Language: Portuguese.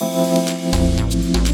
Música